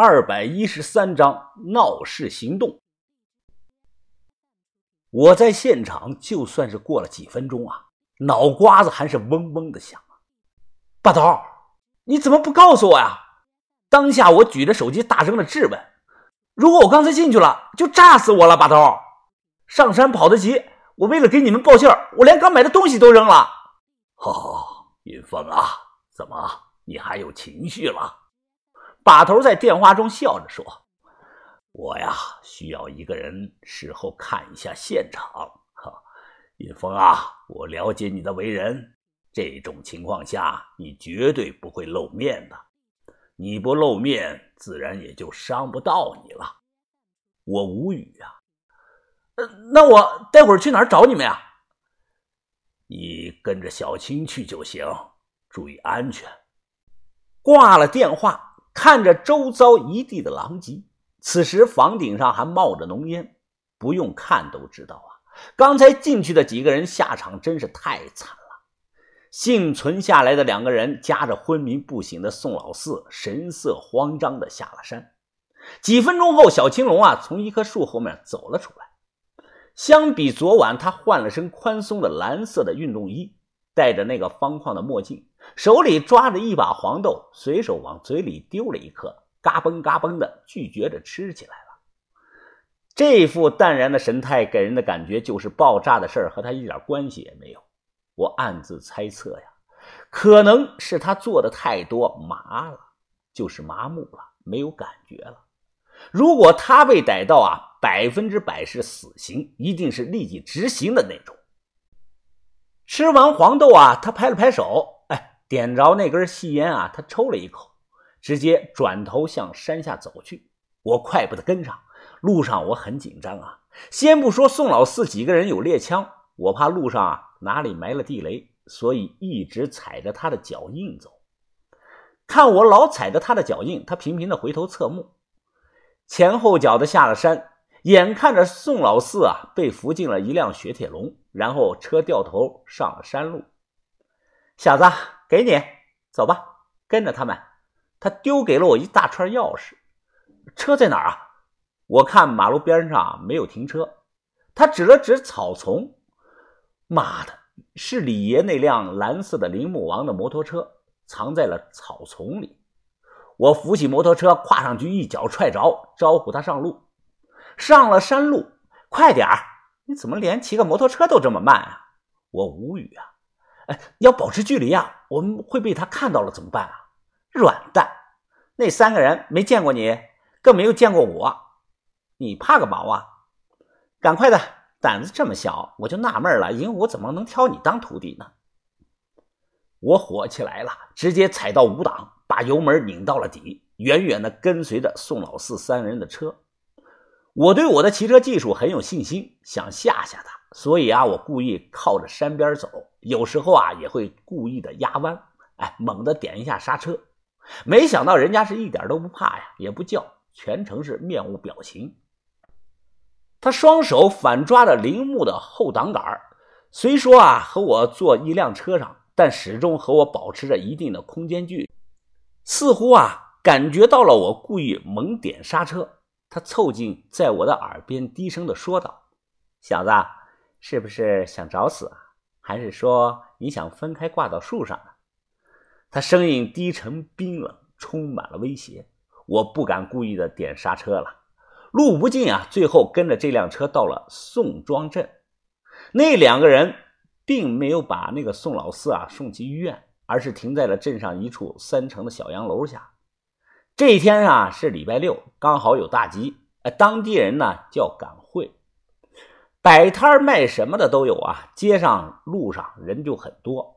二百一十三章闹事行动。我在现场，就算是过了几分钟啊，脑瓜子还是嗡嗡的响啊！把头，你怎么不告诉我呀？当下我举着手机大声的质问：“如果我刚才进去了，就炸死我了！”把头，上山跑得急，我为了给你们报信儿，我连刚买的东西都扔了。哦，云峰啊，怎么你还有情绪了？把头在电话中笑着说。我呀，需要一个人事后看一下现场。哈，云峰啊，我了解你的为人，这种情况下你绝对不会露面的。你不露面，自然也就伤不到你了。我无语呀。呃，那我待会儿去哪儿找你们呀？你跟着小青去就行，注意安全。挂了电话，看着周遭一地的狼藉。此时房顶上还冒着浓烟，不用看都知道啊！刚才进去的几个人下场真是太惨了。幸存下来的两个人夹着昏迷不醒的宋老四，神色慌张的下了山。几分钟后，小青龙啊从一棵树后面走了出来。相比昨晚，他换了身宽松的蓝色的运动衣，戴着那个方框的墨镜，手里抓着一把黄豆，随手往嘴里丢了一颗。嘎嘣嘎嘣的咀嚼着吃起来了，这副淡然的神态给人的感觉就是爆炸的事儿和他一点关系也没有。我暗自猜测呀，可能是他做的太多麻了，就是麻木了，没有感觉了。如果他被逮到啊，百分之百是死刑，一定是立即执行的那种。吃完黄豆啊，他拍了拍手，点着那根细烟啊，他抽了一口。直接转头向山下走去，我快步的跟上。路上我很紧张啊，先不说宋老四几个人有猎枪，我怕路上啊哪里埋了地雷，所以一直踩着他的脚印走。看我老踩着他的脚印，他频频的回头侧目，前后脚的下了山。眼看着宋老四啊被扶进了一辆雪铁龙，然后车掉头上了山路。小子，给你，走吧，跟着他们。他丢给了我一大串钥匙，车在哪儿啊？我看马路边上没有停车。他指了指草丛，妈的，是李爷那辆蓝色的铃木王的摩托车藏在了草丛里。我扶起摩托车，跨上去，一脚踹着，招呼他上路。上了山路，快点儿！你怎么连骑个摩托车都这么慢啊？我无语啊！哎，要保持距离啊！我们会被他看到了怎么办啊？软蛋！那三个人没见过你，更没有见过我，你怕个毛啊！赶快的，胆子这么小，我就纳闷了，因为我怎么能挑你当徒弟呢？我火起来了，直接踩到五档，把油门拧到了底，远远的跟随着宋老四三人的车。我对我的骑车技术很有信心，想吓吓他，所以啊，我故意靠着山边走，有时候啊，也会故意的压弯，哎，猛地点一下刹车。没想到人家是一点都不怕呀，也不叫，全程是面无表情。他双手反抓着铃木的后挡杆虽说啊和我坐一辆车上，但始终和我保持着一定的空间距离。似乎啊感觉到了我故意猛点刹车，他凑近在我的耳边低声的说道：“小子，是不是想找死啊？还是说你想分开挂到树上呢？”他声音低沉冰冷，充满了威胁。我不敢故意的点刹车了。路不近啊，最后跟着这辆车到了宋庄镇。那两个人并没有把那个宋老四啊送去医院，而是停在了镇上一处三层的小洋楼下。这一天啊是礼拜六，刚好有大集，呃，当地人呢叫赶，摆摊卖什么的都有啊。街上路上人就很多。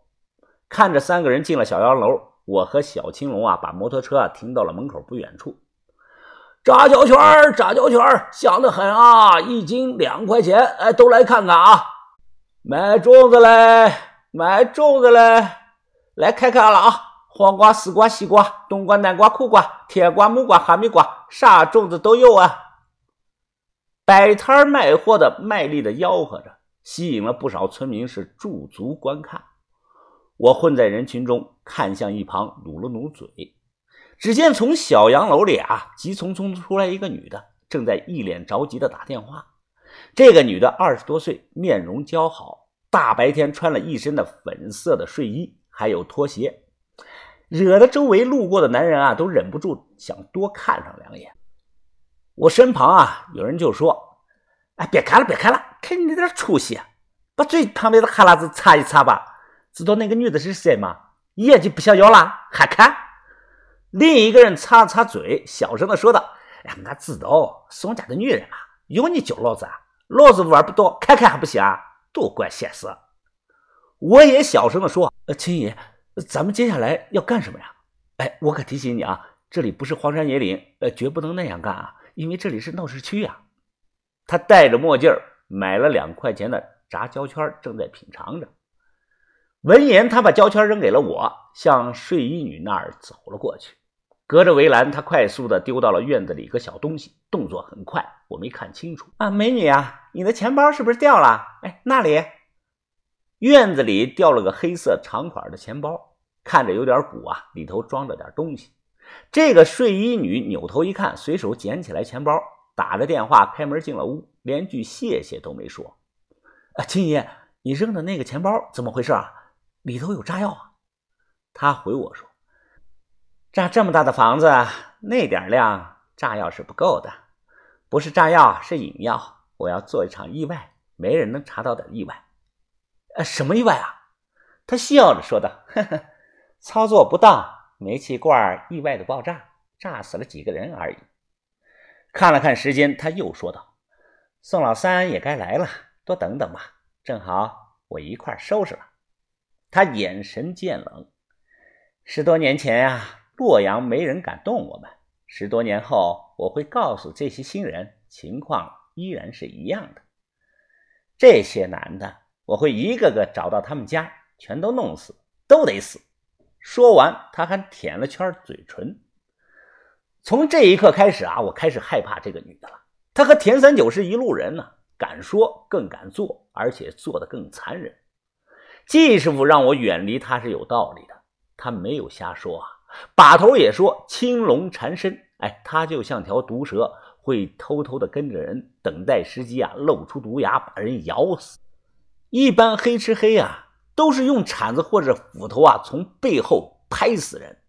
看着三个人进了小洋楼，我和小青龙啊把摩托车啊停到了门口不远处。炸胶圈炸胶圈香得很啊，一斤两块钱，哎，都来看看啊！买粽子嘞，买粽子嘞，来看看了啊！黄瓜、丝瓜、西瓜、冬瓜、南瓜、苦瓜、甜瓜、木瓜、哈密瓜，啥粽子都有啊！摆摊卖货的卖力的吆喝着，吸引了不少村民是驻足观看。我混在人群中，看向一旁，努了努嘴。只见从小洋楼里啊，急匆匆出来一个女的，正在一脸着急的打电话。这个女的二十多岁，面容姣好，大白天穿了一身的粉色的睡衣，还有拖鞋，惹得周围路过的男人啊都忍不住想多看上两眼。我身旁啊有人就说：“哎，别看了，别看了，看你那点出息，把嘴旁边的哈喇子擦一擦吧。知道那个女的是谁吗？眼睛不想要了，还看？”另一个人擦了擦嘴，小声的说道：“哎，我知道，宋家的女人嘛，有你教老子。”啊老子玩不到，看看还不行啊？多管闲事！我也小声的说：“呃秦爷，咱们接下来要干什么呀？”哎，我可提醒你啊，这里不是荒山野岭，呃，绝不能那样干啊，因为这里是闹市区呀。他戴着墨镜买了两块钱的炸胶圈，正在品尝着。闻言，他把胶圈扔给了我，向睡衣女那儿走了过去。隔着围栏，他快速的丢到了院子里一个小东西，动作很快，我没看清楚啊。美女啊，你的钱包是不是掉了？哎，那里，院子里掉了个黑色长款的钱包，看着有点鼓啊，里头装着点东西。这个睡衣女扭头一看，随手捡起来钱包，打着电话开门进了屋，连句谢谢都没说。啊，青爷，你扔的那个钱包怎么回事啊？里头有炸药啊？他回我说。炸这么大的房子，那点量炸药是不够的，不是炸药是引药。我要做一场意外，没人能查到的意外。呃，什么意外啊？他笑着说道：“呵呵，操作不当，煤气罐意外的爆炸，炸死了几个人而已。”看了看时间，他又说道：“宋老三也该来了，多等等吧，正好我一块收拾了。”他眼神渐冷。十多年前呀。洛阳没人敢动我们。十多年后，我会告诉这些新人，情况依然是一样的。这些男的，我会一个个找到他们家，全都弄死，都得死。说完，他还舔了圈嘴唇。从这一刻开始啊，我开始害怕这个女的了。她和田三九是一路人呢，敢说更敢做，而且做的更残忍。季师傅让我远离她是有道理的，他没有瞎说啊。把头也说青龙缠身，哎，他就像条毒蛇，会偷偷的跟着人，等待时机啊，露出毒牙把人咬死。一般黑吃黑啊，都是用铲子或者斧头啊，从背后拍死人。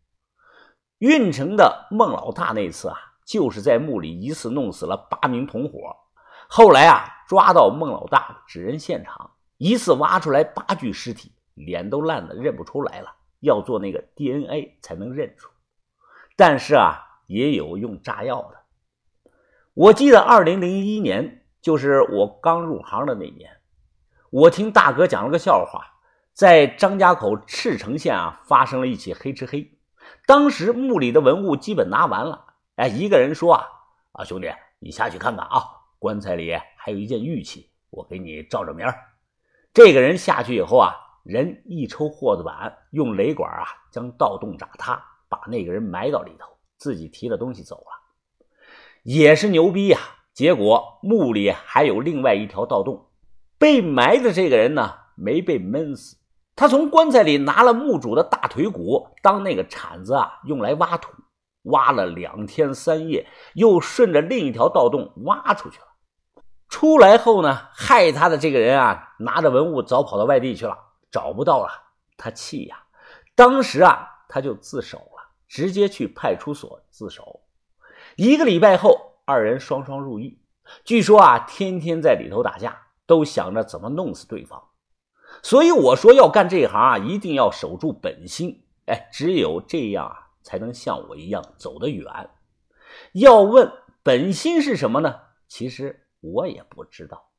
运城的孟老大那次啊，就是在墓里一次弄死了八名同伙。后来啊，抓到孟老大指认现场，一次挖出来八具尸体，脸都烂的认不出来了。要做那个 DNA 才能认出，但是啊，也有用炸药的。我记得二零零一年，就是我刚入行的那年，我听大哥讲了个笑话，在张家口赤城县啊，发生了一起黑吃黑。当时墓里的文物基本拿完了，哎，一个人说啊啊，兄弟，你下去看看啊，棺材里还有一件玉器，我给你照照明这个人下去以后啊。人一抽货子板，用雷管啊将盗洞炸塌，把那个人埋到里头，自己提了东西走了，也是牛逼呀！结果墓里还有另外一条盗洞，被埋的这个人呢没被闷死，他从棺材里拿了墓主的大腿骨当那个铲子啊用来挖土，挖了两天三夜，又顺着另一条盗洞挖出去了。出来后呢，害他的这个人啊拿着文物早跑到外地去了。找不到了，他气呀！当时啊，他就自首了，直接去派出所自首。一个礼拜后，二人双双入狱。据说啊，天天在里头打架，都想着怎么弄死对方。所以我说，要干这一行啊，一定要守住本心。哎，只有这样啊，才能像我一样走得远。要问本心是什么呢？其实我也不知道。